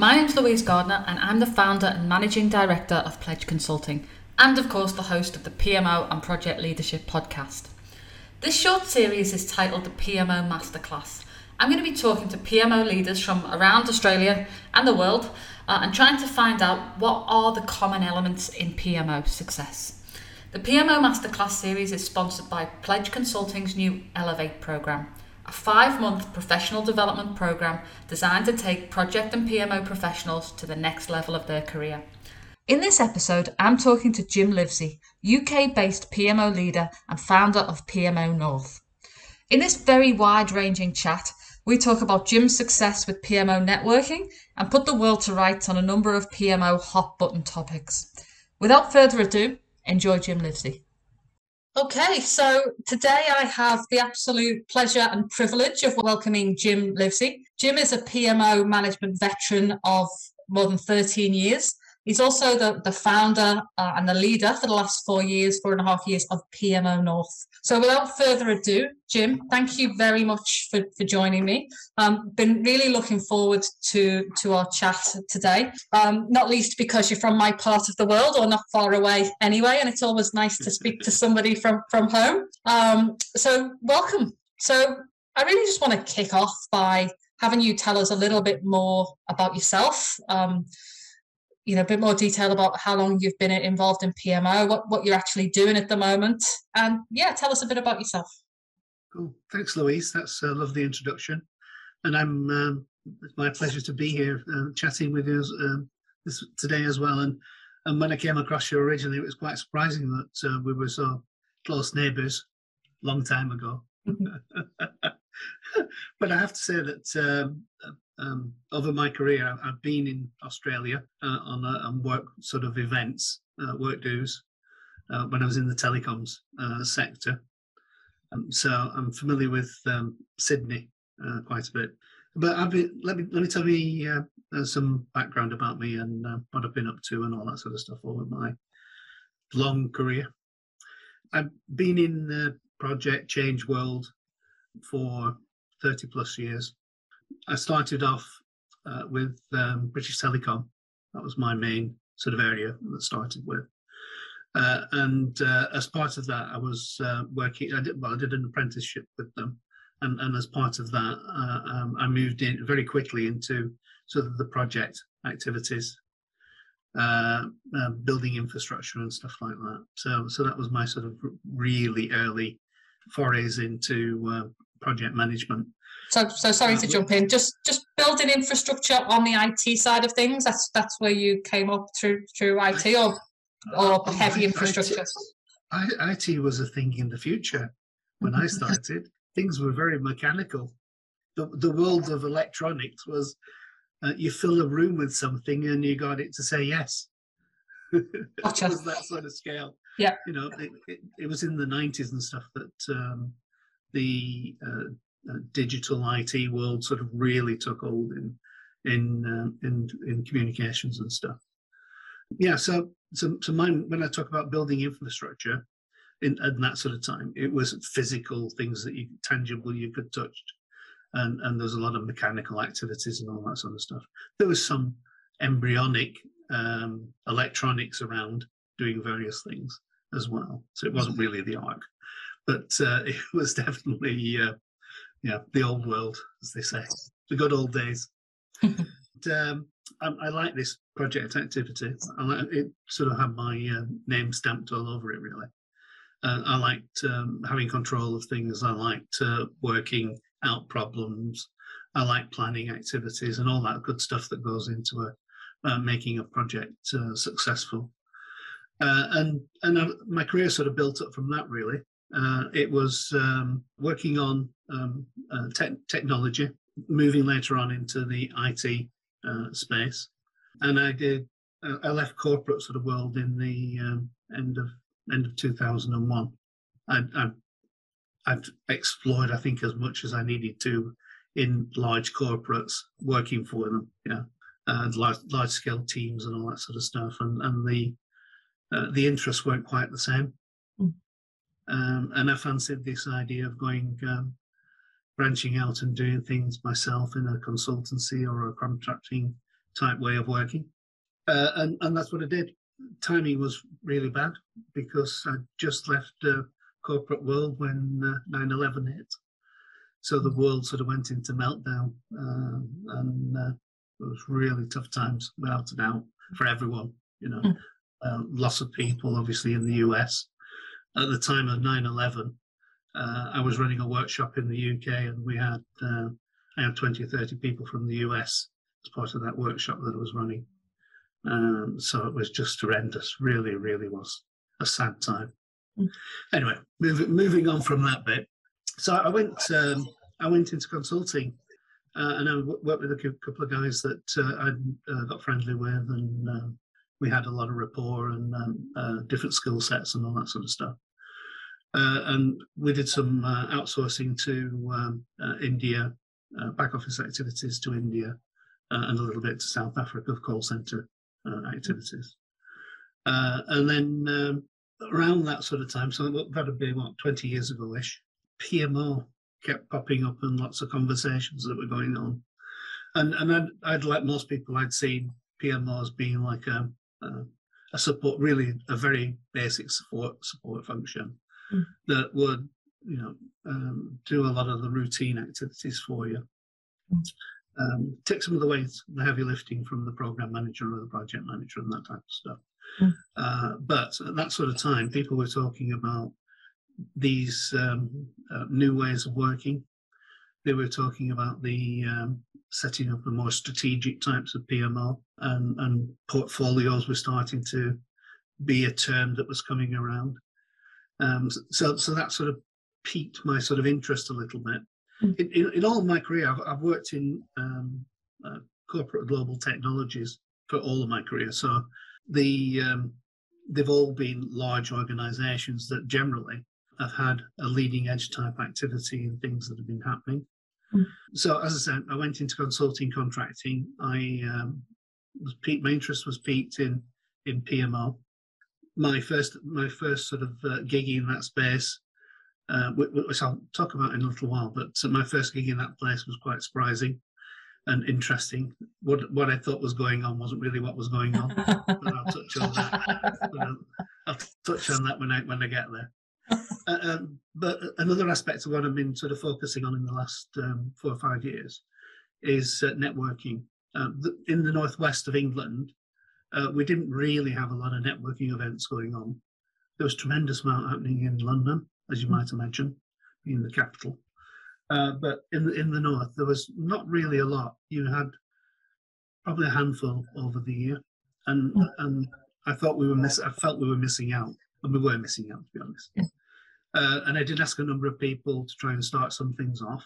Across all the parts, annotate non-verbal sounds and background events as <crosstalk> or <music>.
My name's Louise Gardner, and I'm the founder and managing director of Pledge Consulting, and of course, the host of the PMO and Project Leadership podcast. This short series is titled the PMO Masterclass. I'm going to be talking to PMO leaders from around Australia and the world uh, and trying to find out what are the common elements in PMO success. The PMO Masterclass series is sponsored by Pledge Consulting's new Elevate program a five month professional development program designed to take project and PMO professionals to the next level of their career. In this episode, I'm talking to Jim Livesey, UK based PMO leader and founder of PMO North. In this very wide ranging chat, we talk about Jim's success with PMO networking and put the world to rights on a number of PMO hot button topics. Without further ado, enjoy Jim Livesey. Okay, so today I have the absolute pleasure and privilege of welcoming Jim Livesey. Jim is a PMO management veteran of more than 13 years. He's also the, the founder uh, and the leader for the last four years, four and a half years of PMO North. So without further ado, Jim, thank you very much for, for joining me. Um, been really looking forward to, to our chat today, um, not least because you're from my part of the world or not far away anyway, and it's always nice to speak to somebody from, from home. Um, so welcome. So I really just want to kick off by having you tell us a little bit more about yourself. Um, you know a bit more detail about how long you've been involved in PMO, what what you're actually doing at the moment, and yeah, tell us a bit about yourself. Cool. Thanks, Louise. That's a lovely introduction, and I'm um, it's my pleasure to be here uh, chatting with you um, this, today as well. And and when I came across you originally, it was quite surprising that uh, we were so close neighbours long time ago. <laughs> but I have to say that um, over my career, I've been in Australia uh, on, on work sort of events, uh, work dues, uh, when I was in the telecoms uh, sector. Um, so I'm familiar with um, Sydney uh, quite a bit. But been, let me let me tell you some background about me and what I've been up to and all that sort of stuff over my long career. I've been in the project change world for 30 plus years. I started off uh, with um, British Telecom. That was my main sort of area that started with. Uh, and uh, as part of that, I was uh, working. I did well. I did an apprenticeship with them, and, and as part of that, uh, um, I moved in very quickly into sort of the project activities, uh, building infrastructure and stuff like that. So, so that was my sort of really early forays into project management. So, so sorry to jump in. Just, just building infrastructure on the IT side of things. That's that's where you came up through through IT or or oh, heavy infrastructure. IT, IT was a thing in the future when I started. things were very mechanical. The the world of electronics was uh, you fill a room with something and you got it to say yes. <laughs> Gotcha. was that sort of scale. Yeah. You know, it, it, it was in the 90s and stuff that um, the uh, uh, digital IT world sort of really took hold in in uh, in in communications and stuff. Yeah, so so so mine when I talk about building infrastructure in, in that sort of time, it was physical things that you tangible you could touch, and and there's a lot of mechanical activities and all that sort of stuff. There was some embryonic um, electronics around doing various things as well. So it wasn't really the arc but uh, <laughs> it was definitely uh, yeah the old world as they say the good old days. Um, I, I, like this project activity. Like, it sort of had my uh, name stamped all over it really. Uh, i liked um, having control of things. I liked uh, working out problems. I like planning activities and all that good stuff that goes into a, uh, making a project successful. And and my career sort of built up from that really uh, it was um, working on um, uh, te- technology, moving later on into the IT uh, space, and I did. Uh, I left corporate sort of world in the um, end of end of 2001. I, I, I'd explored, I think, as much as I needed to in large corporates, working for them, yeah, and large, large scale teams and all that sort of stuff, and and the uh, the interests weren't quite the same. Um, and I fancied this idea of going, um, branching out and doing things myself in a consultancy or a contracting type way of working. Uh, and, and that's what I did. Timing was really bad because I just left the corporate world when uh, 9 11 hit. So the world sort of went into meltdown, uh, and uh, it was really tough times, without a doubt, for everyone. You know, mm. uh, loss of people, obviously, in the US. At the time of 9 11, uh, I was running a workshop in the UK, and we had uh, I had 20 or 30 people from the US as part of that workshop that I was running. Um, so it was just horrendous. Really, really was a sad time. Mm. Anyway, moving moving on from that bit. So I went um, I went into consulting, uh, and I worked with a couple of guys that uh, I uh, got friendly with, and um, we had a lot of rapport and um, uh, different skill sets and all that sort of stuff. Uh, and we did some uh, outsourcing to um, India, back office activities to India, and a little bit to South Africa of call center activities. and then um, around that sort of time, so that would be what 20 years ago ish, PMO kept popping up and lots of conversations that were going on. And and I'd, I'd like most people, I'd seen PMO as being like a, a, a support, really a very basic support support function mm. that would you know um, do a lot of the routine activities for you. Mm. Um, take some of the weight, the heavy lifting from the program manager or the project manager and that type of stuff. Mm. Uh, but at that sort of time, people were talking about these um, uh, new ways of working. They were talking about the um, setting up the more strategic types of PMO, and, and portfolios were starting to be a term that was coming around. Um, so, so that sort of piqued my sort of interest a little bit. Hmm. In, in, in all of my career, I've, I've worked in um, uh, corporate global technologies for all of my career. So the um, they've all been large organizations that generally have had a leading edge type activity and things that have been happening. Mm. So as I said, I went into consulting contracting. I um, was peaked, my interest was peaked in in PMO. My first my first sort of uh, gig in that space, uh, which I'll talk about in a little while, but my first gig in that place was quite surprising and interesting. What what I thought was going on wasn't really what was going on. but I'll touch on that. <laughs> I'll, I'll touch on that when I when I get there. Uh, um, but another aspect of what I've been sort of focusing on in the last um, four or five years is uh, networking. Uh, the, in the northwest of England, uh, we didn't really have a lot of networking events going on. There was tremendous amount happening in London, as you might imagine, being the capital. Uh, but in the, in the north, there was not really a lot. You had probably a handful over the year, and and I thought we were miss. I felt we were missing out, and we were missing out, to be honest. Uh, and I did ask a number of people to try and start some things off.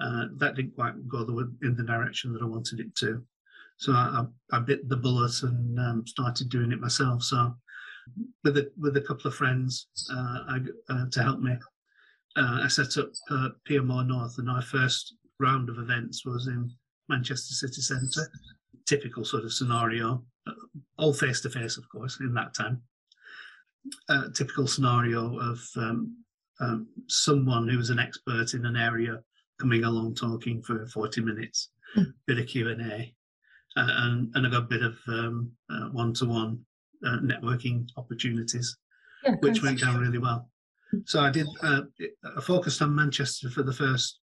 Uh, that didn't quite go the, in the direction that I wanted it to. So I, I bit the bullet and um, started doing it myself. So with a, with a couple of friends uh, I, uh, to help me, uh, I set up PMO North, and our first round of events was in Manchester City Centre. Typical sort of scenario, all face to face, of course, in that time a typical scenario of um, um, someone who's an expert in an area coming along talking for 40 minutes, mm. bit of Q&A, uh, and, and I got a bit of um, uh, one-to-one uh, networking opportunities, yeah, which went down really well. Hmm. So I did. Uh, I focused on Manchester for the first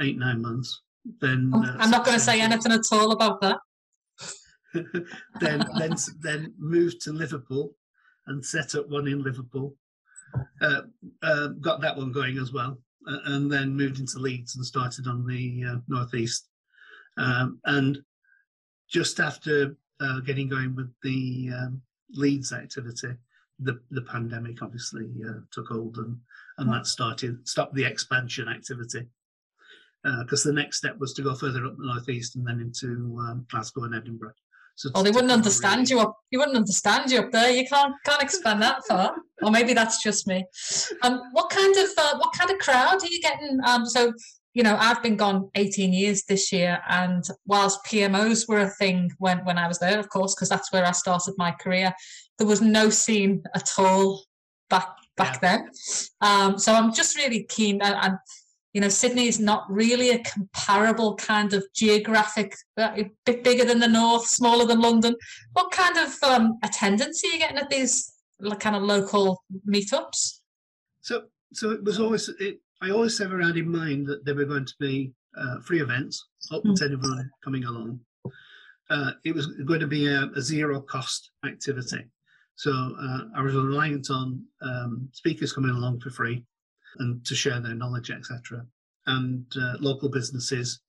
eight nine months. Then oh, uh, I'm not going to say anything at all about that. <laughs> then then then moved to Liverpool and set up one in Liverpool. Uh, uh, got that one going as well, uh, and then moved into Leeds and started on the uh, northeast. Um, and just after uh, getting going with the um, Leeds activity, the the pandemic obviously uh, took hold, and and that started stopped the expansion activity because the next step was to go further up the northeast and then into um, Glasgow and Edinburgh. So oh, they wouldn't understand you up. You wouldn't understand you up there. You can't can't expand that far. or maybe that's just me. Um, what kind of uh, what kind of crowd are you getting? Um, so you know, I've been gone 18 years this year, and whilst PMOs were a thing when when I was there, of course, because that's where I started my career, there was no scene at all back back yeah. then. Um, so I'm just really keen, and, and you know, Sydney is not really a comparable kind of geographic, uh, a bit bigger than the north, smaller than London. What kind of um, attendance are you getting at these kind of local meetups? So, so it was always, it, I always ever had in mind that there were going to be uh, free events, open mm. to everyone coming along. Uh, it was going to be a, a zero cost activity. So uh, I was reliant on um, speakers coming along for free and to share their knowledge, etc. And uh, local businesses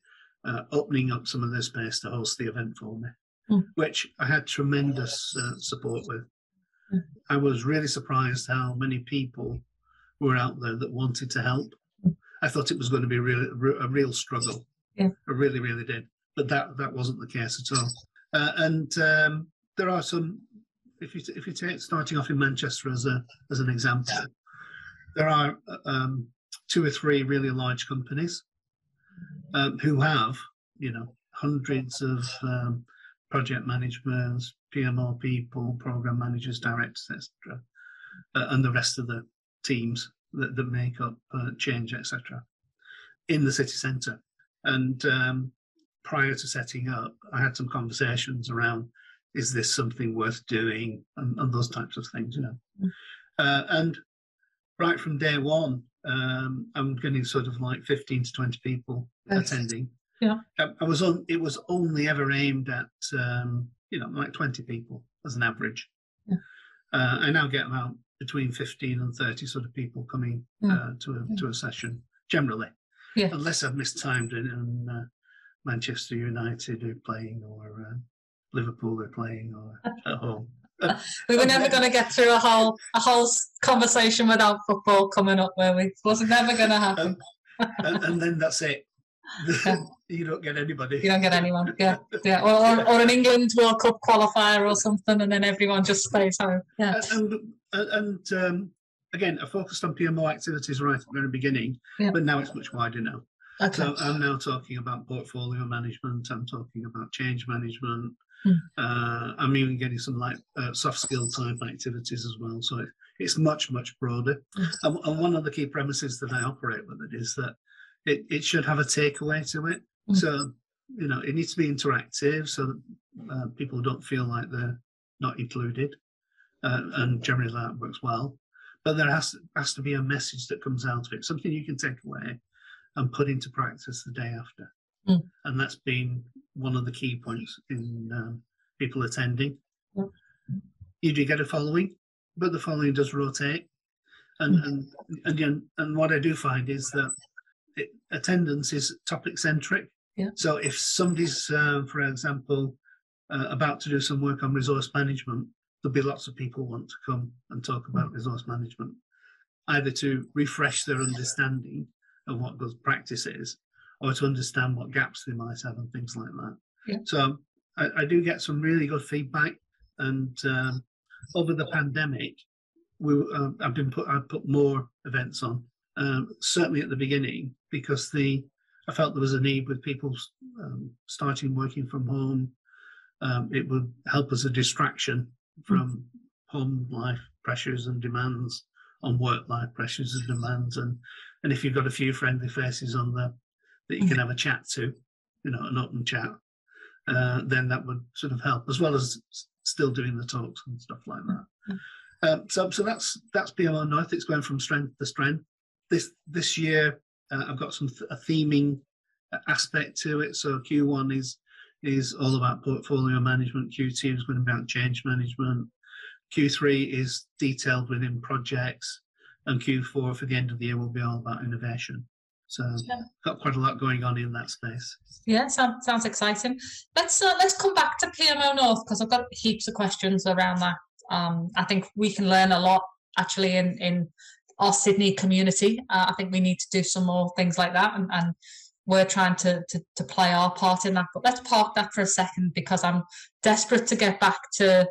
uh, opening up some of their space to host the event for me, mm. which I had tremendous uh, support with. Mm. I was really surprised how many people were out there that wanted to help. Mm. I thought it was going to be a real, a real struggle. Yeah. I really, really did. But that that wasn't the case at all. Uh, and um, there are some. If you if you take starting off in Manchester as a as an example, there are um, two or three really large companies um, who have, you know, hundreds of um, project managers, PMO people, program managers, directors, etc., uh, and the rest of the teams that, that make up uh, change, etc., in the city centre. And um, prior to setting up, I had some conversations around is this something worth doing and, and those types of things, you know. Mm. Uh, and right from day one, um, I'm getting sort of like 15 to 20 people attending. Yeah. I, I, was on, it was only ever aimed at, um, you know, like 20 people as an average. Yeah. Uh, I now get about between 15 and 30 sort of people coming yeah. uh, to, a, to a session generally. Yeah. Unless I've mistimed it and uh, Manchester United are playing or uh, Liverpool are playing or <laughs> at home <laughs> we were never going to get through a whole a whole conversation without football coming up, where we? It was never going to happen. and, and, then that's it. <laughs> <laughs> you don't get anybody. You don't get anyone. Yeah, yeah. Or, or, an England World Cup qualifier or something, and then everyone just stays home. Yeah. And and um, again, I focused on PMO activities right at the very beginning, yeah. but now it's much wider now. Okay. So I'm now talking about portfolio management. I'm talking about change management. Mm. Uh, I'm even getting some like uh, soft skill type activities as well. So it, it's much, much broader. Mm. And, and, one of the key premises that I operate with it is that it, it should have a takeaway to it. Mm. So, you know, it needs to be interactive so that uh, people don't feel like they're not included. Uh, and generally that works well. But there has to, has to be a message that comes out of it, something you can take away and put into practice the day after. Mm. And that's been one of the key points in um, people attending. Mm. You do get a following, but the following does rotate. And, mm. and, and, and, and what I do find is that it, attendance is topic centric. Yeah. So if somebody's, uh, for example, uh, about to do some work on resource management, there'll be lots of people want to come and talk about mm. resource management, either to refresh their understanding of what good practice is, or to understand what gaps they might have and things like that. Yeah. So I, I, do get some really good feedback, and um, over the pandemic, we uh, I've been put I put more events on. Um, certainly at the beginning because the I felt there was a need with people um, starting working from home. Um, it would help as a distraction from mm-hmm. home life pressures and demands on work life pressures and demands and and if you've got a few friendly faces on the that you can have a chat to, you know, an open chat, uh, then that would sort of help, as well as still doing the talks and stuff like that. Mm-hmm. Um, so, so that's that's PMO North. It's going from strength to strength. This this year, uh, I've got some th- a theming aspect to it. So Q1 is is all about portfolio management. Q2 is going to be about change management. Q3 is detailed within projects, and Q4 for the end of the year will be all about innovation. So yeah. got quite a lot going on in that space. Yeah, sounds sounds exciting. Let's uh, let's come back to PMO North because I've got heaps of questions around that. Um, I think we can learn a lot actually in in our Sydney community. Uh, I think we need to do some more things like that, and, and we're trying to, to to play our part in that. But let's park that for a second because I'm desperate to get back to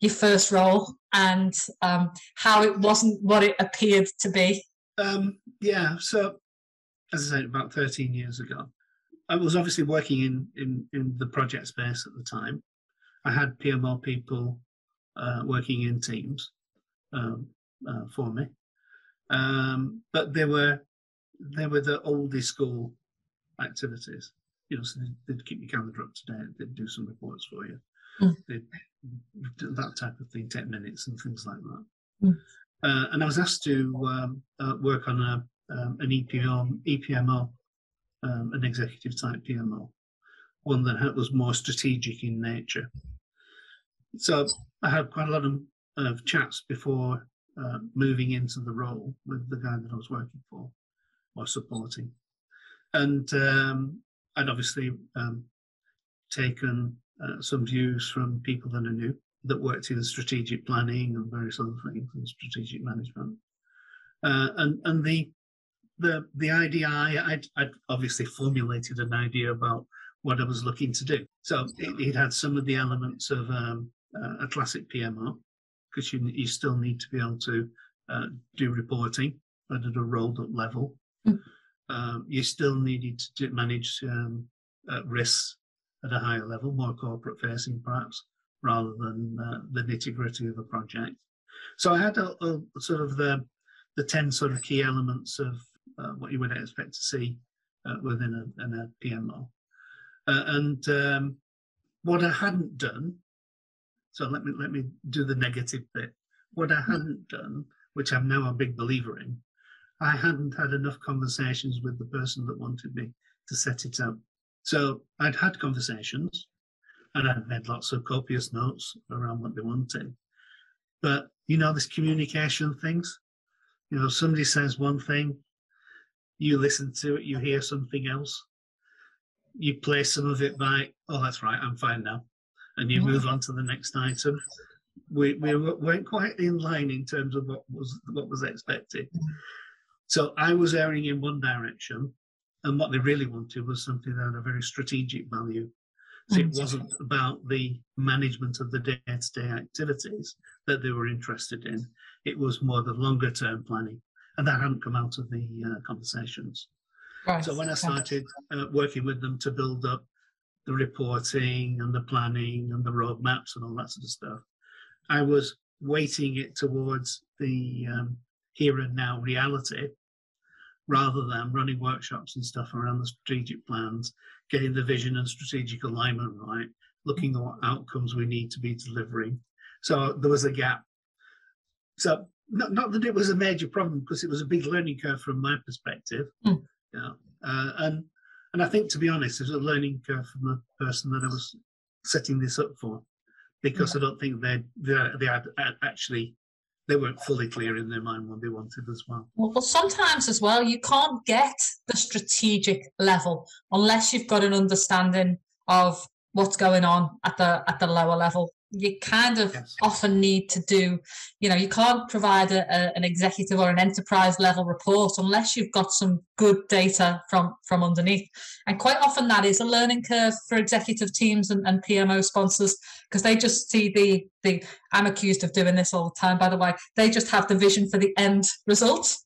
your first role and um, how it wasn't what it appeared to be. Um, yeah, so as I said, about 13 years ago. I was obviously working in, in, in the project space at the time. I had PMO people uh, working in teams um, uh, for me. Um, but they were they were the oldie school activities. You know, so they'd, they'd keep your calendar up to date. They'd do some reports for you. Mm. They'd do that type of thing, ten minutes and things like that. Mm. Uh, and I was asked to um, uh, work on a, um, an EPO, EPMO, um, an executive type PMO, one that was more strategic in nature. So I had quite a lot of, of chats before uh, moving into the role with the guy that I was working for or supporting. And um, I'd obviously um, taken uh, some views from people that I knew that worked in strategic planning and various other things and strategic management. Uh, and and the the the idea I'd, I'd obviously formulated an idea about what I was looking to do. So it, it had some of the elements of um, uh, a classic PMO because you you still need to be able to uh, do reporting but at a rolled up level. Mm. Um, you still needed to do- manage um, uh, risks at a higher level, more corporate facing perhaps, rather than uh, the nitty gritty of a project. So I had a, a sort of the the ten sort of key elements of uh, what you would expect to see uh, within a, in a PMO. Uh, and um, what I hadn't done, so let me let me do the negative bit. What I hadn't done, which I'm now a big believer in, I hadn't had enough conversations with the person that wanted me to set it up. So I'd had conversations, and I'd made lots of copious notes around what they wanted. But you know, this communication things. You know, somebody says one thing, you listen to it, you hear something else, you play some of it by, oh, that's right, I'm fine now, and you move on to the next item. We we weren't quite in line in terms of what was what was expected. So I was erring in one direction, and what they really wanted was something that had a very strategic value. So it Mm. wasn't about the management of the day-to-day activities that they were interested in. It was more the longer-term planning, and that hadn't come out of the uh, conversations. Right. So when I started uh, working with them to build up the reporting and the planning and the roadmaps and all that sort of stuff, I was weighting it towards the um, here and now reality rather than running workshops and stuff around the strategic plans, getting the vision and strategic alignment right, looking at what outcomes we need to be delivering. So there was a gap. So not, not that it was a major problem because it was a big learning curve from my perspective. Mm. Yeah. Uh, and and I think to be honest, it was a learning curve from the person that I was setting this up for, because I don't think they they had actually they weren't fully clear in their mind what they wanted as well. Well, well, sometimes as well, you can't get the strategic level unless you've got an understanding of what's going on at the at the lower level. You kind of Yes. often need to do, you know, you can't provide a, a, an executive or an enterprise level report unless you've got some good data from from underneath. And quite often that is a learning curve for executive teams and, and PMO sponsors because they just see the the I'm accused of doing this all the time, by the way. They just have the vision for the end result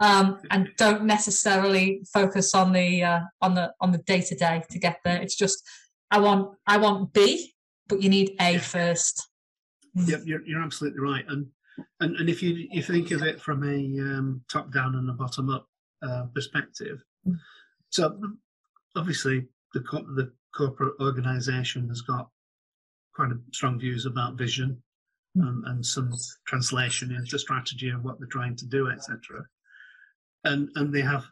um, and don't necessarily focus on the uh, on the on the day to day to get there. It's just I want I want B, but you need A first. Yep, you're, you're absolutely right. And, and and if you you think of it from a um, top down and a bottom up uh, perspective, Mm. so obviously the co- the corporate organisation has got quite a strong views about vision Mm. and, some translation into strategy of what they're trying to do, etc. And and they have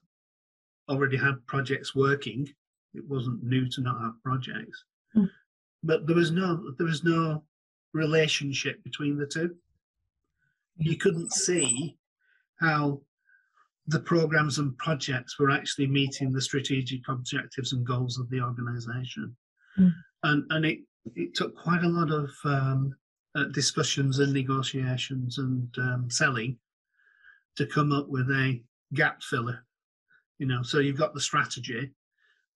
already had projects working. It wasn't new to not have projects. But there was no there was no relationship between the two. You couldn't see how the programs and projects were actually meeting the strategic objectives and goals of the organization. Mm. And, and it, it took quite a lot of um, uh, discussions and negotiations and um, selling to come up with a gap filler. You know, so you've got the strategy.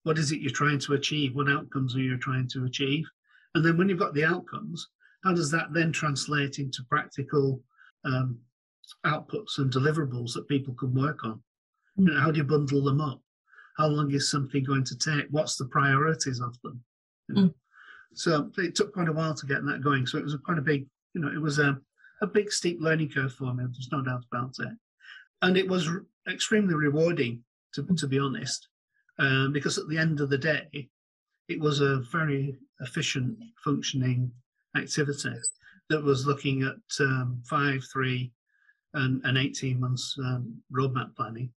What is it you're trying to achieve? What outcomes are you trying to achieve? And then when you've got the outcomes, how does that then translate into practical um, outputs and deliverables that people can work on? You know, how do you bundle them up? How long is something going to take? What's the priorities of them? You know? So it took quite a while to get that going. So it was a quite a big, you know, it was a, a big steep learning curve for me. There's no doubt about it. And it was r- extremely rewarding to, to be honest, um, because at the end of the day, it was a very efficient functioning activity that was looking at um, five, three, and, and 18 months um, roadmap planning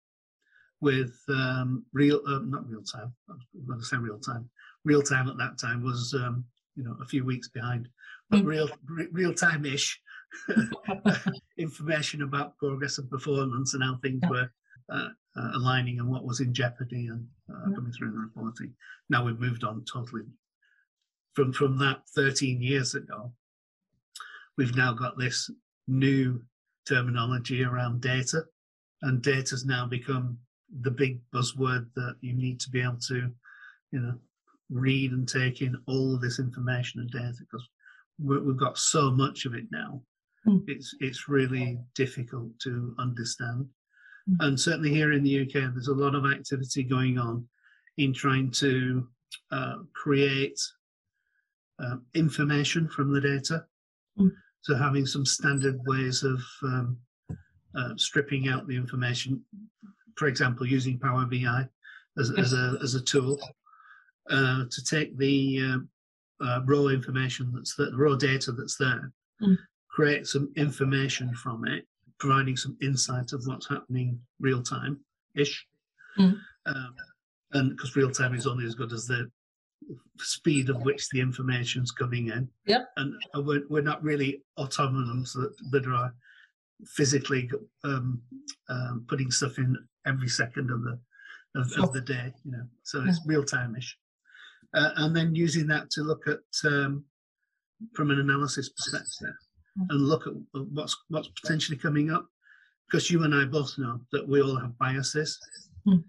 with um, real, uh, not real time, I'm going to say real time. Real time at that time was, um, you know, a few weeks behind, but Mm. real, re- real time ish <laughs> <laughs> information about progress and performance and how things were uh, uh, aligning and what was in jeopardy and uh, Yeah. coming through the reporting. Now we've moved on totally from from that 13 years ago. We've now got this new terminology around data, and data's now become the big buzzword that you need to be able to, you know, read and take in all of this information and data because we've got so much of it now. Mm. It's it's really difficult to understand. And certainly here in the UK, there's a lot of activity going on in trying to uh, create uh, information from the data. Mm. So having some standard ways of um, uh, stripping out the information, for example, using Power BI as, as a as a tool uh, to take the uh, uh, raw information that's the raw data that's there, Mm. create some information from it, providing some insight of what's happening real time ish. Mm. Um, and because real time is only as good as the speed of which the information's coming in. Yep. And we're, we're not really autonomous that, that are physically um, um, putting stuff in every second of the of, of the day, you know. So it's real time-ish. Uh, and then using that to look at um, from an analysis perspective. And look at what's what's potentially coming up because you and I both know that we all have biases. Mm.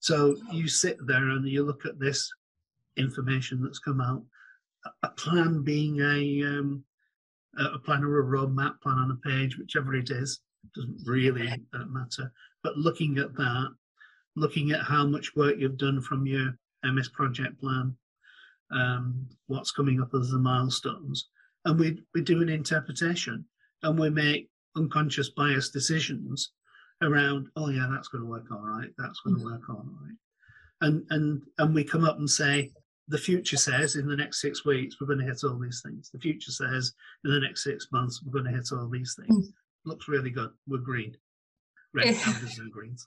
So you sit there and you look at this information that's come out. A- plan being a um, a a plan or a roadmap plan on a page, whichever it is, doesn't really uh, matter. But looking at that, looking at how much work you've done from your MS project plan, um, what's coming up as the milestones, and we we do an interpretation and we make unconscious bias decisions around. Oh yeah, that's going to work all right. That's going to mm. work all right. And and and we come up and say the future says in the next six weeks we're going to hit all these things. The future says in the next six months we're going to hit all these things. Mm. Looks really good. We're green. Red <laughs> and greens.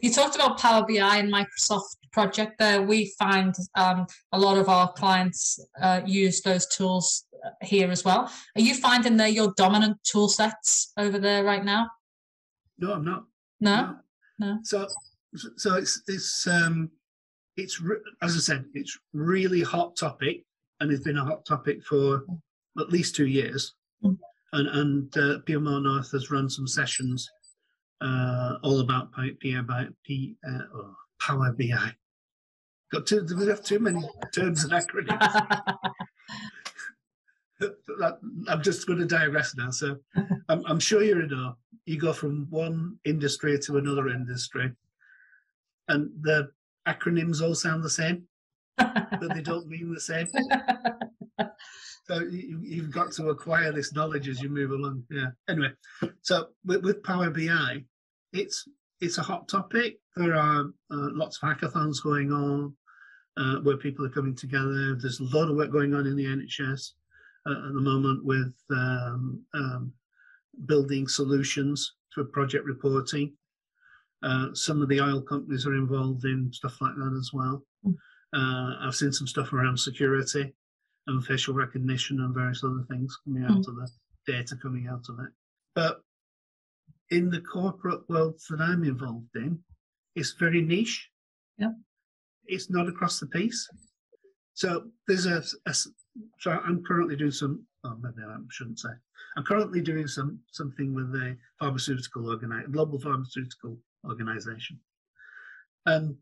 You talked about Power BI and Microsoft Project there. We find um, a lot of our clients uh, use those tools uh, here as well. Are you finding they're your dominant tool sets over there right now? No, I'm not. No? No. So, so it's it's um, it's re- as I said, it's really hot topic, and it's been a hot topic for at least two years. Mm. And and uh, PMO North has run some sessions uh, all about Pi- PI, P, uh, oh, Power BI. Got too, we have too many terms and acronyms. <laughs> I'm just going to digress now. So <laughs> I'm, I'm sure you know, you go from one industry to another industry, and the acronyms all sound the same, but they don't mean the same. <laughs> So you, you've got to acquire this knowledge as you move along. Yeah. Anyway, so with, with Power BI, it's it's a hot topic. There are uh, lots of hackathons going on uh, where people are coming together. There's a lot of work going on in the NHS uh, at the moment with um, um, building solutions for project reporting. Uh, some of the oil companies are involved in stuff like that as well. Mm. Uh, I've seen some stuff around security and facial recognition and various other things coming out Mm. of the data coming out of it. But in the corporate world that I'm involved in, it's very niche. Yeah. It's not across the piece. So there's a, a so I'm currently doing some. Oh, maybe I shouldn't say. I'm currently doing some something with a pharmaceutical organi- global pharmaceutical organization, and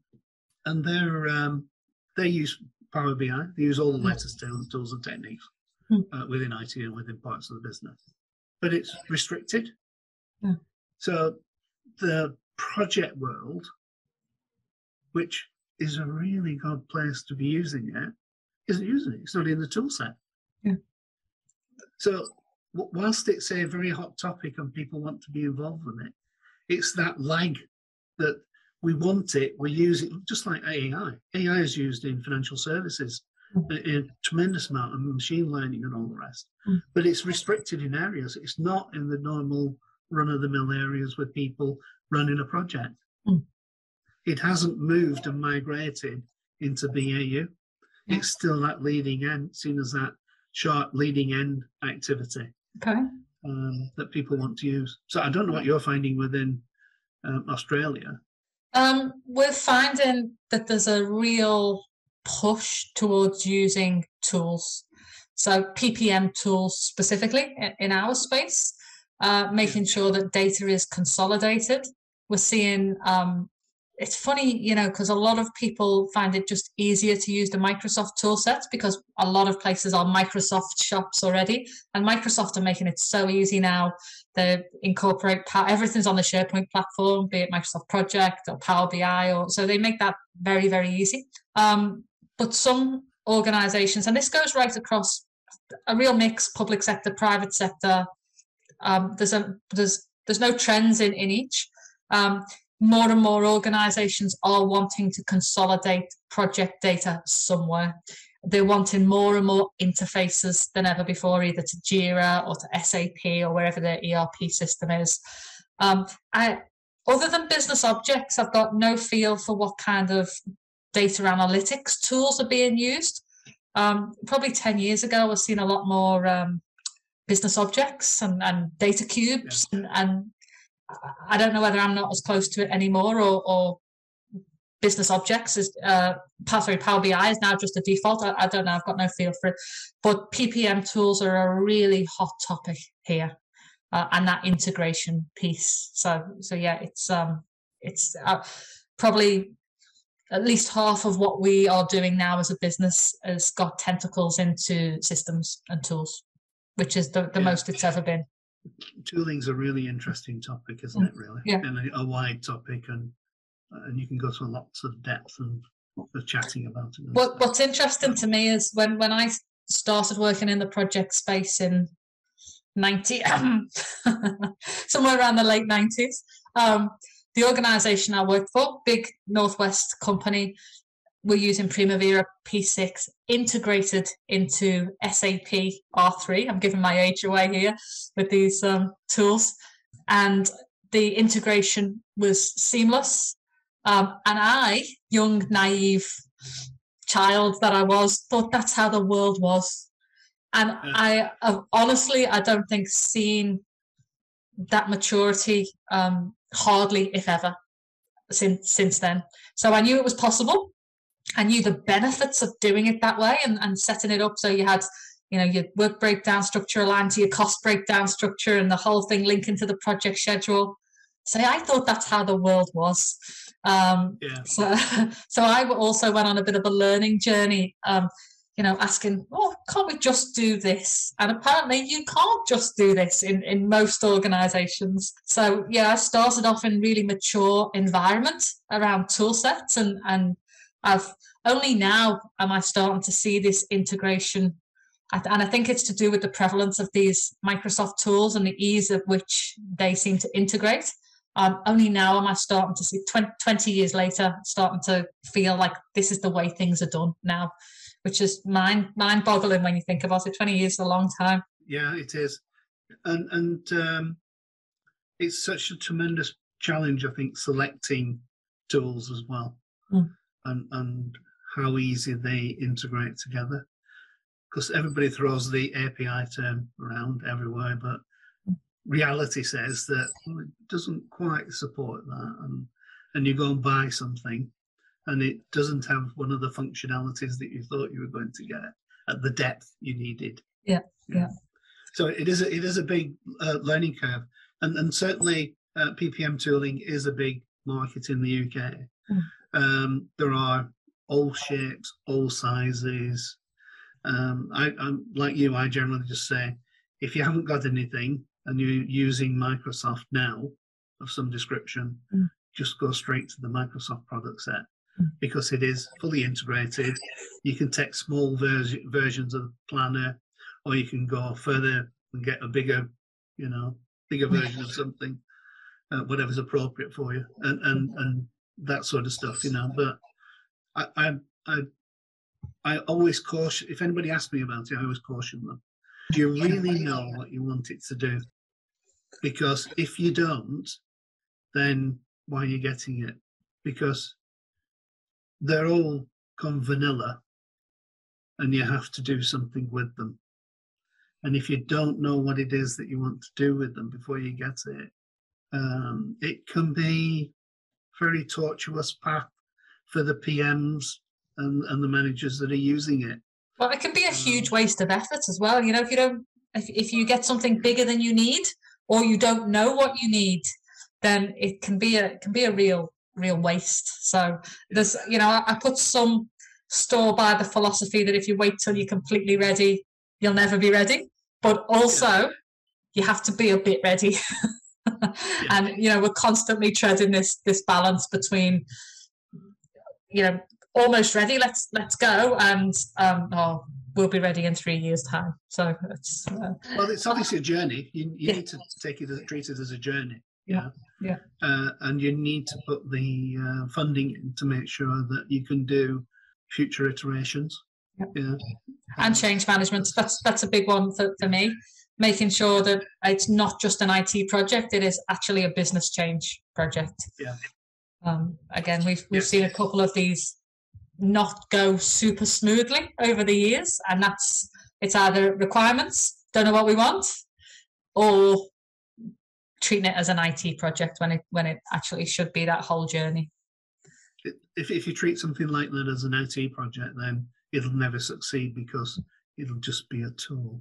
and they're um, they use Power BI. They use all the latest tool- tools and techniques Mm. uh, within IT and within parts of the business, but it's restricted. Yeah. So the project world, which is a really good place to be using it, isn't using it. It's not in the tool set. Yeah. So whilst it's a very hot topic and people want to be involved with it, it's that lag that we want it, we use it just like AI. AI is used in financial services, Mm. a, a tremendous amount of machine learning and all the rest. Mm. But it's restricted in areas. It's not in the normal run of the mill areas with people running a project. Mm. It hasn't moved and migrated into BAU. Yeah. It's still that leading end, seen as that sharp leading end activity Okay. um, that people want to use. So I don't know what you're finding within um, Australia. Um, we're finding that there's a real push towards using tools. So PPM tools specifically in our space, uh, making sure that data is consolidated. We're seeing um, it's funny, you know, because a lot of people find it just easier to use the Microsoft tool sets because a lot of places are Microsoft shops already, and Microsoft are making it so easy now. They incorporate everything's on the SharePoint platform, be it Microsoft Project or Power BI, or so they make that very very easy. Um, but some organisations, and this goes right across a real mix: public sector, private sector. Um, there's a there's there's no trends in in each. Um, more and more organizations are wanting to consolidate project data somewhere. They're wanting more and more interfaces than ever before, either to Jira or to SAP or wherever their ERP system is. Um, I, other than business objects, I've got no feel for what kind of data analytics tools are being used. Um, probably 10 years ago, I was seeing a lot more um, business objects and, and data cubes and, and I don't know whether I'm not as close to it anymore or, or business objects is uh sorry, Power BI is now just a default. I, I don't know, I've got no feel for it. But PPM tools are a really hot topic here. Uh, and that integration piece. So so yeah, it's um it's uh, probably at least half of what we are doing now as a business has got tentacles into systems and tools, which is the, the Yeah. most it's ever been. Tooling's a really interesting topic, isn't Mm, it? Really, yeah. and a, a wide topic, and and you can go to lots of depth and of chatting about it. What. What's interesting to me is when when I started working in the project space in ninety <coughs> somewhere around the late nineties. Um, the organisation I worked for, big Northwest company, were using Primavera P6 integrated into SAP R3. I'm giving my age away here with these um, tools, and the integration was seamless. Um, and I, young, naive child that I was, thought that's how the world was. And Yeah. I have honestly, I don't think seen that maturity um, hardly, if ever, since since then. So I knew it was possible. I knew the benefits of doing it that way and, and setting it up so you had, you know, your work breakdown structure aligned to your cost breakdown structure and the whole thing linking to the project schedule. So I thought that's how the world was. Um, yeah, <laughs> so, so I also went on a bit of a learning journey, um, you know, asking, oh, can't we just do this? And apparently you can't just do this in, in most organizations. So yeah, I started off in really mature environment around tool sets and, and I've only now am I starting to see this integration. And I think it's to do with the prevalence of these Microsoft tools and the ease of which they seem to integrate. Um, only now am I starting to see 20, 20 years later, starting to feel like this is the way things are done now, which is mind mind boggling when you think about it. 20 years is a long time. yeah, it is, and and um, it's such a tremendous challenge. I think selecting tools as well, Mm. And and how easy they integrate together. Because everybody throws the API term around everywhere, but reality says that well, it doesn't quite support that, and and you go and buy something, and it doesn't have one of the functionalities that you thought you were going to get at the depth you needed. Yeah, yeah. So it is a, it is a big uh, learning curve, and and certainly uh, PPM tooling is a big market in the UK. Mm. Um, there are all shapes, all sizes. Um, I, I'm like you. I generally just say, if you haven't got anything and you're using Microsoft now of some description, Mm. just go straight to the Microsoft product set Mm. because it is fully integrated. You can take small versi- versions of the planner, or you can go further and get a bigger, you know, bigger version of something, uh, whatever's appropriate for you. And and and that sort of stuff, you know. But I, I, I, I always caution. If anybody asks me about it, I always caution them. Do you really know what you want it to do? Because if you don't, then why are you getting it? Because they're all come vanilla, and you have to do something with them. And if you don't know what it is that you want to do with them before you get it, um, it can be very tortuous path for the PMs and, and the managers that are using it. Well, it can be a huge um, waste of effort as well. You know, if you don't, if, if you get something bigger than you need, or you don't know what you need, then it can be a can be a real real waste. So there's, you know, I, I put some store by the philosophy that if you wait till you're completely ready, you'll never be ready. But also, you have to be a bit ready. <laughs> <laughs> and you know, we're constantly treading this this balance between, you know, almost ready. Let's let's go, and um, oh, we'll be ready in three years' time. So it's uh, well, it's obviously a journey. You, you yeah. need to take it as treat it as a journey. Yeah, yeah. Uh, and you need to put the uh, funding in to make sure that you can do future iterations. Yep. Yeah. And change management. That's that's a big one for, for me. Making sure that it's not just an IT project, it is actually a business change project. Yeah. Um, again, we've we've seen a couple of these not go super smoothly over the years, and that's it's either requirements, don't know what we want, or treating it as an IT project when it when it actually should be that whole journey. If if you treat something like that as an IT project, then it'll never succeed because it'll just be a tool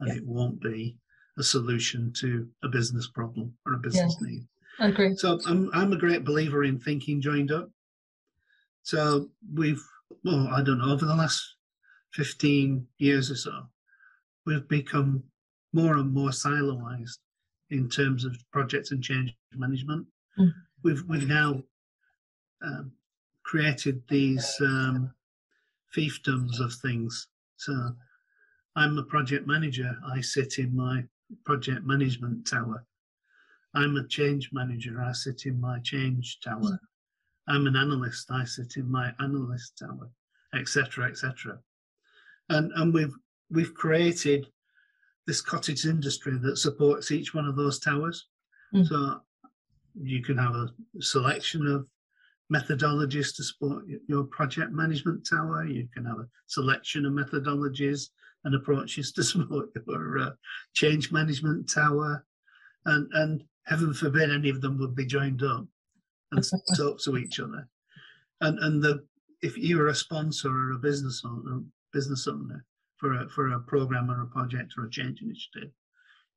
and yeah. it won't be a solution to a business problem or a business yeah. need. I agree. So I'm I'm a great believer in thinking joined up. So we've well, I don't know, over the last 15 years or so, we've become more and more siloized in terms of projects and change management. Mm. We've we've now um, created these um, fiefdoms of things. So I'm a project manager. I sit in my project management tower. I'm a change manager. I sit in my change tower. I'm an analyst. I sit in my analyst tower, etc., etc. And and we've we've created this cottage industry that supports each one of those towers. Mm. So you can have a selection of methodologies to support your project management tower. You can have a selection of methodologies and approaches to <laughs> support your uh, change management tower. And, and heaven forbid any of them would be joined up and talk to each other. And, and the, if you're a sponsor or a business owner, business owner for a, for a program or a project or a change initiative,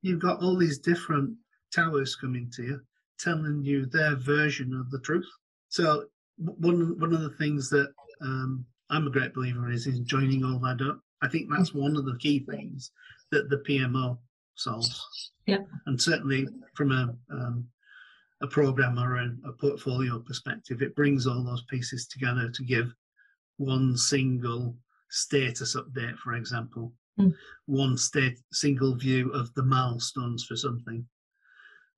you've got all these different towers coming to you telling you their version of the truth so one one of the things that um, I'm a great believer is is joining all that up. I think that's one of the key things that the PMO solves. Yeah, and certainly from a um, a program or a, a, portfolio perspective, it brings all those pieces together to give one single status update, for example, mm. one state single view of the milestones for something,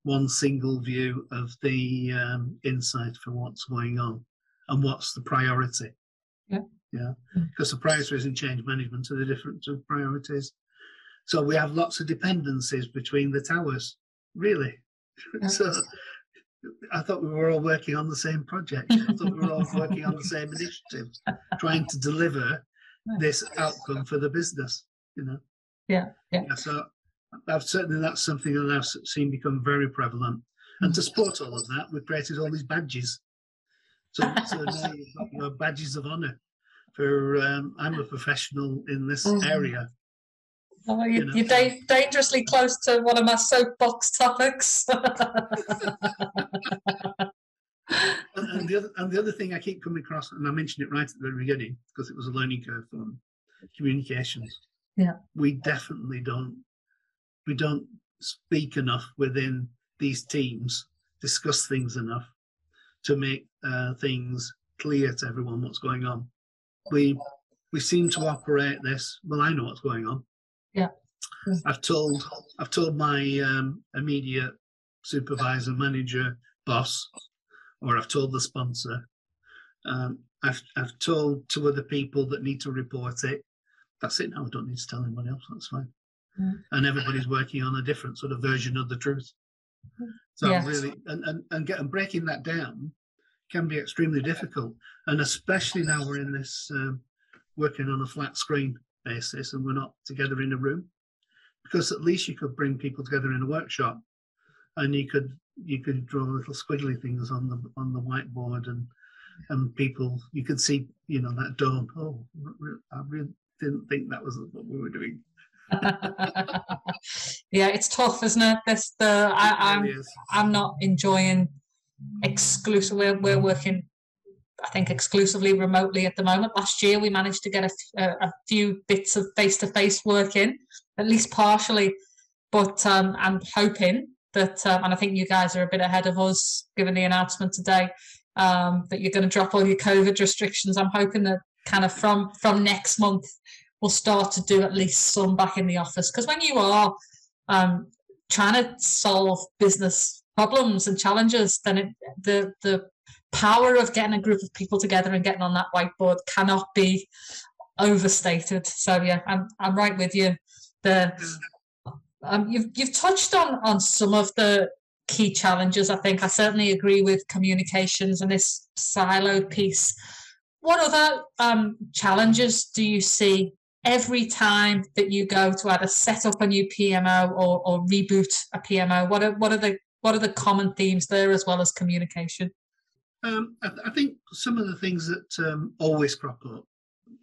one single view of the um, insight for what's going on and what's the priority. Yeah. Yeah. Hmm. Because the priorities in change management are the different priorities. So we have lots of dependencies between the towers, really. <laughs> So I thought we were all working on the same project. I thought we were all <laughs> working on the same initiative, trying to deliver this outcome for the business, you know. Yeah. Yeah. yeah so I've certainly that's something that I've seen become very prevalent. And to hmm. support all of that, we've created all these badges. So, so now you've got your badges of honour for um, I'm a professional in this mm. area. Oh, you, you are da- dangerously close to one of my soapbox topics. and, and, the other, and the other thing I keep coming across, and I mentioned it right at the very beginning because it was a learning curve for communications. Yeah, we definitely don't we don't speak enough within these teams, discuss things enough to make uh, things clear to everyone what's going on. We we seem to operate this. Well, I know what's going on. Yeah. I've told I've told my um, immediate supervisor, manager, boss or I've told the sponsor. Um, I've I've told two other people that need to report it. That's it now. I don't need to tell anyone else. That's fine. Mm. And everybody's working on a different sort of version of the truth. So Yes. really, and and and, get, and breaking that down can be extremely difficult, and especially now we're in this um, working on a flat screen basis, and we're not together in a room, because at least you could bring people together in a workshop, and you could you could draw little squiggly things on the on the whiteboard, and and people you could see you know that dawn. Oh, i really didn't think that was what we were doing. <laughs> yeah, it's tough, isn't it? This the I, It I'm really. I'm not enjoying exclusive. We're, we're working, I think, exclusively remotely at the moment. Last year, we managed to get a, f- a- a few bits of face to face work in, at least partially. But um, I'm hoping that, um, and I think you guys are a bit ahead of us, given the announcement today um, that you're going to drop all your COVID restrictions. I'm hoping that kind of from from next month we'll start to do at least some back in the office because when you are um, trying to solve business problems and challenges, then it, the the power of getting a group of people together and getting on that whiteboard cannot be overstated. So yeah, I'm I'm right with you. The um, you've you've touched on on some of the key challenges. I think I certainly agree with communications and this siloed piece. What other um, challenges do you see every time that you go to either set up a new PMO or, or reboot a PMO? What are what are the what are the common themes there as well as communication? Um, I, th- I think some of the things that um, always crop up,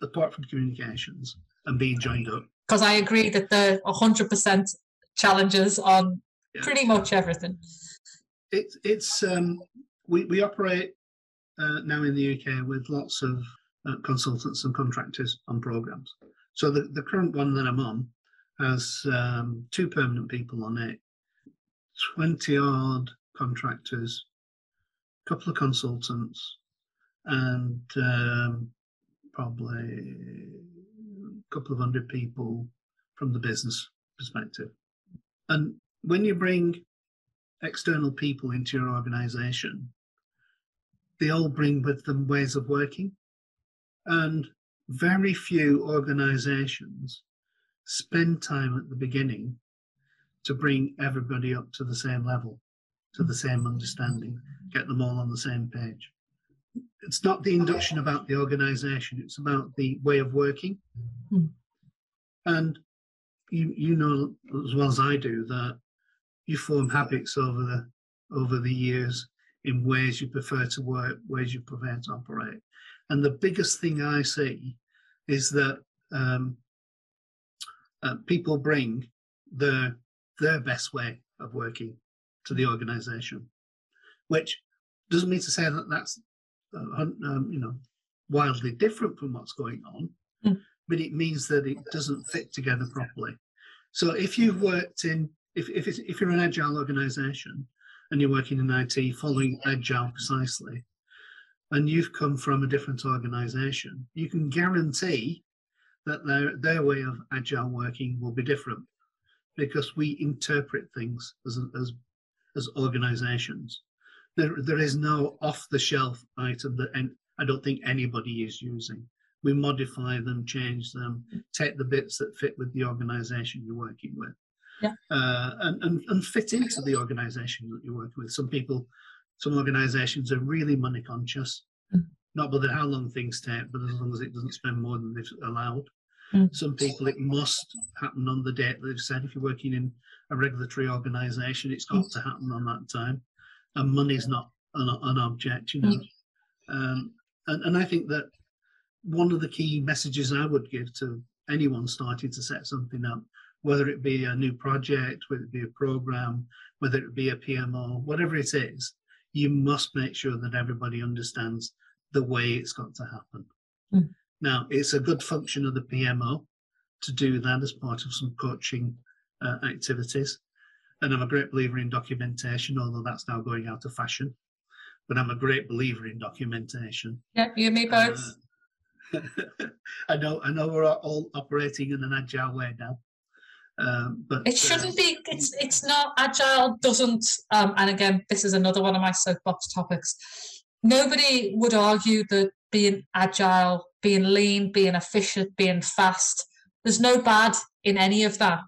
apart from communications and being joined up, Because I agree that the 100% challenges on Yeah. pretty much everything. it's it's um, we we operate uh, now in the UK with lots of uh, consultants and contractors on programs. So the, the current one that I'm on has um, two permanent people on it, twenty odd contractors, a couple of consultants, and um, probably a couple of hundred people from the business perspective. And when you bring external people into your organization, they all bring with them ways of working. And very few organizations spend time at the beginning to bring everybody up to the same level, to the same understanding, get them all on the same page. It's not the induction about the organization, it's about the way of working. Hmm. And you, you know as well as I do that you form habits over the over the years in ways you prefer to work, ways you prefer to operate. And the biggest thing I see is that um, uh, people bring their their best way of working to the organisation, which doesn't mean to say that that's uh, um, you know wildly different from what's going on, Mm. but it means that it doesn't fit together properly. So if you've worked in if if, it's, if you're an agile organisation and you're working in IT following agile precisely, and you've come from a different organisation, you can guarantee that their their way of agile working will be different because we interpret things as as as organisations. There there is no off the shelf item that and I don't think anybody is using. We modify them, change them, take the bits that fit with the organisation you're working with Yeah. uh, and, and, and fit into the organization that you're working with. Some people, some organizations are really money conscious, Mm. not bothered how long things take, but as long as it doesn't spend more than they've allowed. Mm. Some people, it must happen on the date that they've said. If you're working in a regulatory organization, it's got to happen on that time. And money's not an, an object, you know. Um, and, and I think that one of the key messages I would give to anyone starting to set something up whether it be a new project, whether it be a program, whether it be a PMO, whatever it is, you must make sure that everybody understands the way it's got to happen. Mm. Now, it's a good function of the PMO to do that as part of some coaching uh, activities. And I'm a great believer in documentation, although that's now going out of fashion. But I'm a great believer in documentation. Yeah, you and me both. Uh, <laughs> I know, I know we're all operating in an agile way now, Um, but it shouldn't uh, be. It's it's not agile. Doesn't um, and again, this is another one of my soapbox topics. Nobody would argue that being agile, being lean, being efficient, being fast. There's no bad in any of that.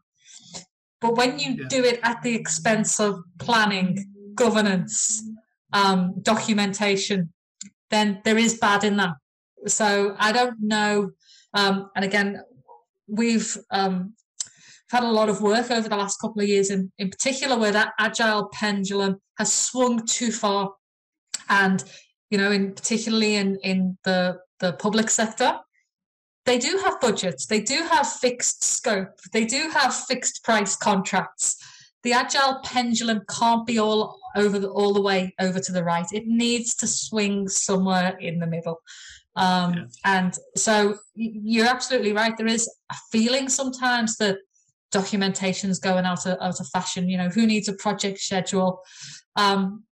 But when you yeah. do it at the expense of planning, governance, um, documentation, then there is bad in that. So I don't know. Um, and again, we've um, had a lot of work over the last couple of years, in, in particular, where that agile pendulum has swung too far. And, you know, in particularly in, in the, the public sector, they do have budgets, they do have fixed scope, they do have fixed price contracts. The agile pendulum can't be all over the, all the way over to the right. It needs to swing somewhere in the middle. Um, yeah. And so you're absolutely right. There is a feeling sometimes that documentation's going out of, out of fashion. You know, who needs a project schedule? Um,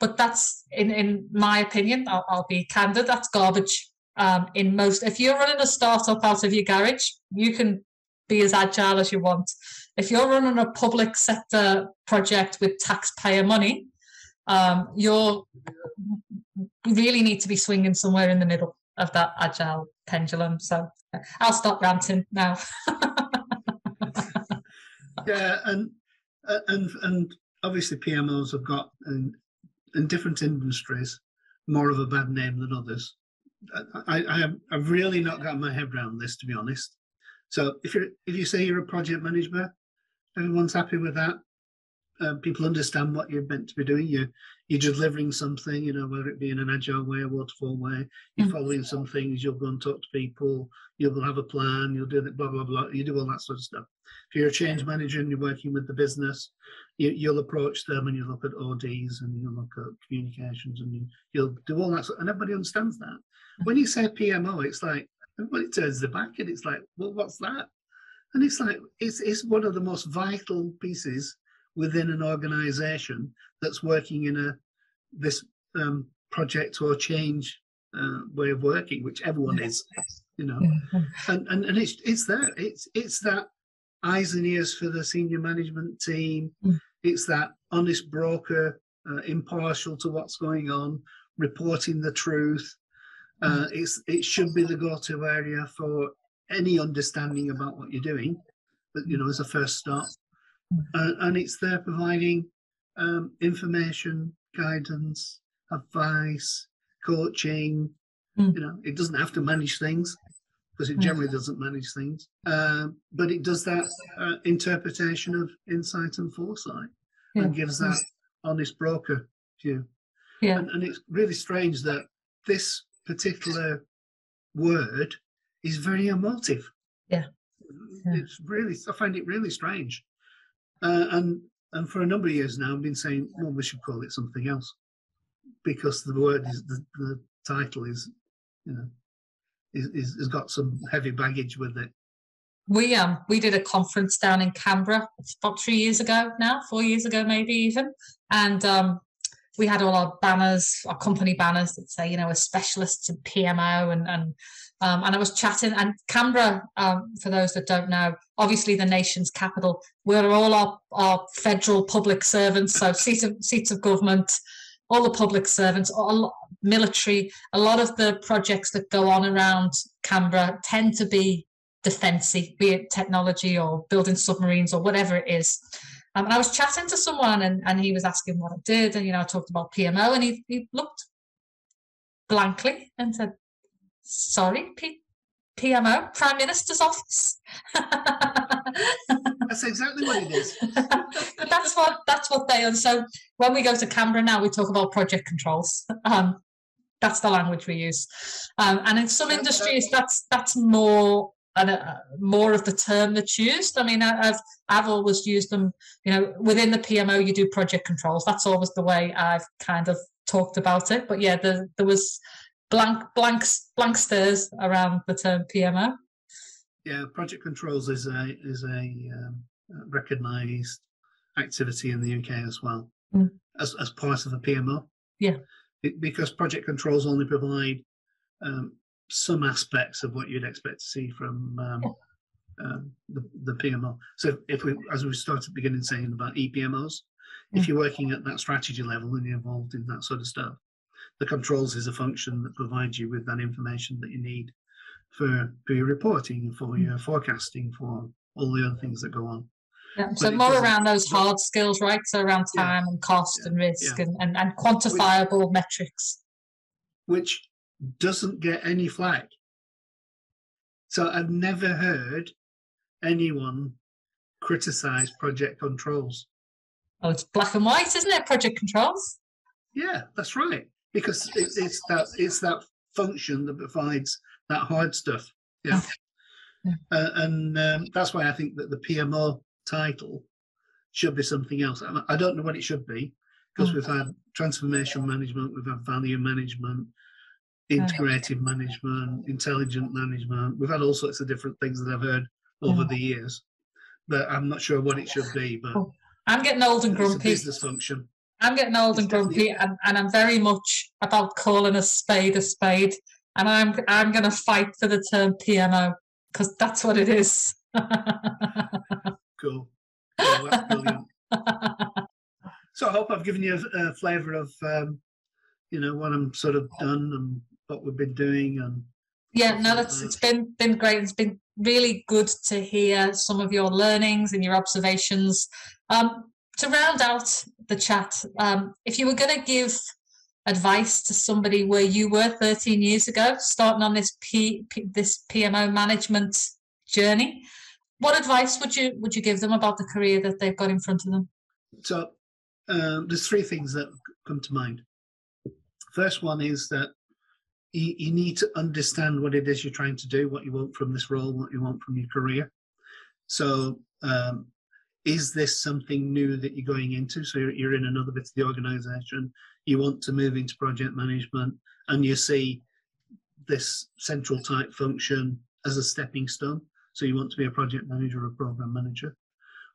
but that's, in, in my opinion, I'll, I'll be candid, that's garbage. Um, in most, if you're running a startup out of your garage, you can be as agile as you want. If you're running a public sector project with taxpayer money, um, you're really need to be swinging somewhere in the middle of that agile pendulum. So I'll stop ranting now. <laughs> yeah, and and and obviously PMOs have got in, in different industries more of a bad name than others. I, I have I've really not got my head around this to be honest. So if you if you say you're a project manager, everyone's happy with that. Uh, people understand what you're meant to be doing. You you're delivering something, you know, whether it be in an agile way, a waterfall way. You're mm. following some things. You'll go and talk to people. You'll have a plan. You'll do that. Blah blah blah. You do all that sort of stuff. If you're a change manager and you're working with the business, you, will approach them and you look at ODs and you look at communications and you, you'll do all that. And everybody understands that. When you say PMO, it's like everybody turns their back and it's like, well, what's that? And it's like it's it's one of the most vital pieces within an organization that's working in a this um, project or change uh, way of working, which everyone is, you know, and, and and it's it's that it's it's that eyes and ears for the senior management team. Mm. It's that honest broker, uh, impartial to what's going on, reporting the truth. Uh, it's it should be the go-to area for any understanding about what you're doing, but you know, as a first start uh, and it's there providing um, information, guidance, advice, coaching. Mm. You know, it doesn't have to manage things because it hmm. generally doesn't manage things, uh, but it does that uh, interpretation of insight and foresight yeah. and gives that honest broker view. Yeah. And, and it's really strange that this particular word is very emotive. Yeah. yeah. It's really, I find it really strange. Uh, and and for a number of years now, I've been saying, well, we should call it something else because the word is the, the title is, you know, is, is has got some heavy baggage with it. We um we did a conference down in Canberra about three years ago now, four years ago maybe even, and um we had all our banners, our company banners that say, you know, a specialist in PMO and and um, and I was chatting, and Canberra, um, for those that don't know, obviously the nation's capital, We're all our, our federal public servants, so seats of, seats of government, all the public servants, all military, a lot of the projects that go on around Canberra tend to be defensive, be it technology or building submarines or whatever it is. Um, and I was chatting to someone and, and he was asking what I did. And, you know, I talked about PMO and he, he looked blankly and said, sorry, P- PMO, Prime Minister's Office. <laughs> that's exactly what it is. <laughs> that's what that's what they are. So when we go to Canberra now, we talk about project controls. Um, that's the language we use, um, and in some industries, that's that's more and uh, more of the term that's used. I mean, I've I've always used them. You know, within the PMO, you do project controls. That's always the way I've kind of talked about it. But yeah, there there was blank blanks blank stares around the term PMO. Yeah, project controls is a is a um, recognised activity in the UK as well mm. as as part of a PMO. Yeah, it, because project controls only provide um, some aspects of what you'd expect to see from um, um, the, the PMO. So if we, as we started beginning saying about EPMOs, Mm. if you're working at that strategy level and you're involved in that sort of stuff, the controls is a function that provides you with that information that you need for, for your reporting, for Mm. your forecasting, for all the other things that go on. Yeah, so it more around those hard skills, right? So around Yeah, time and cost yeah, and risk yeah. and, and, and quantifiable metrics. which doesn't get any flag. So I've never heard anyone criticize project controls. Oh, it's black and white, isn't it? Project controls. Yeah, that's right. Because it, it's that it's that function that provides that hard stuff. Yeah, Yeah. Uh, and um, that's why I think that the PMO title should be something else. I, I don't know what it should be because Mm. we've had transformation management, we've had value management, integrated management, intelligent management. We've had all sorts of different things that I've heard over Yeah. the years, but I'm not sure what it should be. But Oh, I'm getting old and it's a grumpy. business function. I'm getting old and grumpy, and, and I'm very much about calling a spade a spade. And I'm I'm going to fight for the term PMO because that's what it is. Cool. That's brilliant. <laughs> So I hope I've given you a, a flavour of, um, you know, what I'm sort of done and what we've been doing, and yeah, no, that's it's been been great. It's been really good to hear some of your learnings and your observations. Um, to round out the chat, um, if you were going to give advice to somebody where you were 13 years ago, starting on this P, P this PMO management journey, what advice would you would you give them about the career that they've got in front of them? so um, there's three things that come to mind. First one is that you, you need to understand what it is you're trying to do, what you want from this role, what you want from your career. So, um, is this something new that you're going into? So you're, you're in another bit of the organisation, you want to move into project management, and you see this central type function as a stepping stone. So you want to be a project manager or a program manager,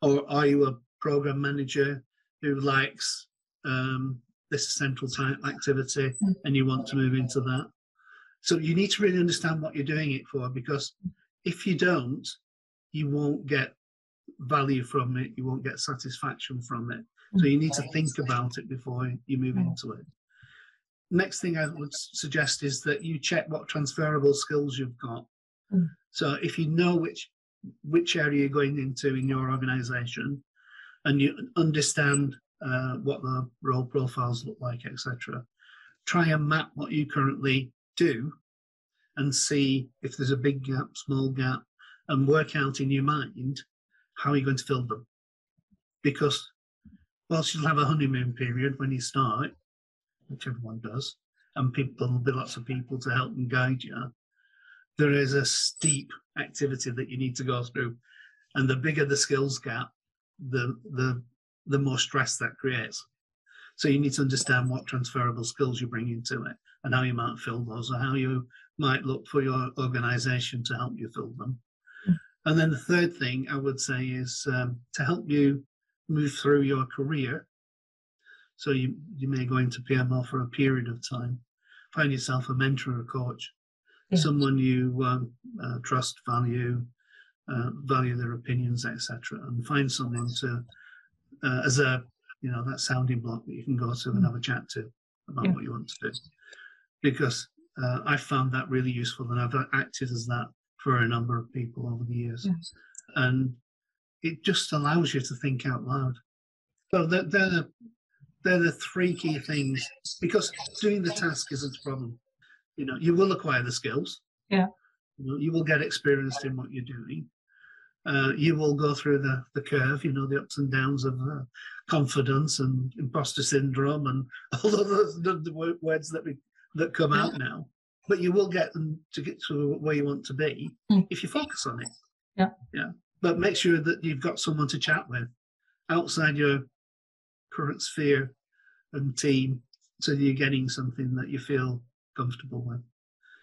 or are you a program manager who likes um, this central type activity and you want to move into that? So you need to really understand what you're doing it for because if you don't, you won't get value from it, you won't get satisfaction from it. So you need to think about it before you move into it. Next thing I would suggest is that you check what transferable skills you've got. Mm. So if you know which which area you're going into in your organization and you understand uh, what the role profiles look like, etc., try and map what you currently do and see if there's a big gap, small gap, and work out in your mind how you're going to fill them. Because whilst you'll have a honeymoon period when you start, which everyone does, and people there'll be lots of people to help and guide you, there is a steep activity that you need to go through. And the bigger the skills gap, the the the more stress that creates. So you need to understand what transferable skills you bring into it and how you might fill those or how you might look for your organization to help you fill them. And then the third thing I would say is um, to help you move through your career. So you, you may go into PMO for a period of time, find yourself a mentor or a coach, Yeah. someone you um, uh, trust, value, uh, value their opinions, etc., and find someone to, uh, as a, you know, that sounding block that you can go to and have a chat to about Yeah. what you want to do. Because uh, I found that really useful, and I've acted as that for a number of people over the years, Yes. and it just allows you to think out loud. So they're, they're the they're the three key things because doing the task isn't a problem. You know, you will acquire the skills. Yeah. You, know, you will get experienced in what you're doing. Uh, you will go through the, the curve, you know, the ups and downs of uh, confidence and imposter syndrome and <laughs> all of the, the words that we that come out now. But you will get them to get to where you want to be Mm. if you focus on it. Yeah. Yeah. But make sure that you've got someone to chat with outside your current sphere and team so that you're getting something that you feel comfortable with.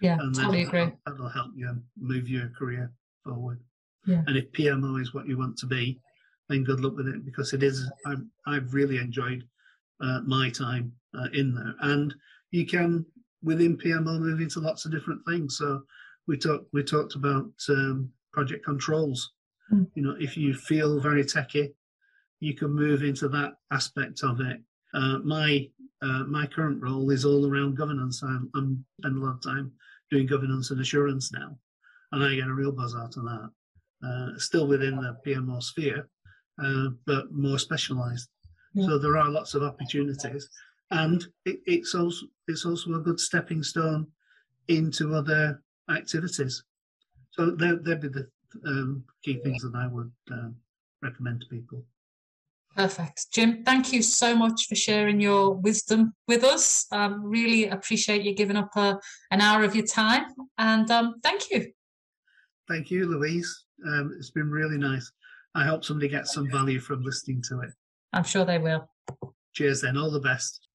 Yeah, And totally that'll, agree. that'll help you move your career forward. Yeah. And if PMO is what you want to be, then good luck with it because it is. I've, I've really enjoyed uh, my time uh, in there. And you can, within PMO, moving to lots of different things. So we talked we talked about um, project controls. Mm. You know, if you feel very techy, you can move into that aspect of it. Uh, my uh, my current role is all around governance. I'm, I'm spend a lot of time doing governance and assurance now, and I get a real buzz out of that. Uh, still within the PMO sphere, uh, but more specialised. Yeah. So there are lots of opportunities, and it, it's also it's also a good stepping stone into other activities. So there there'd be the um, key things that I would um, recommend to people. Perfect. Jim, thank you so much for sharing your wisdom with us. Um, really appreciate you giving up a, an hour of your time. And um, thank you. Thank you, Louise. Um, it's been really nice. I hope somebody gets some value from listening to it. I'm sure they will. Cheers, then. All the best.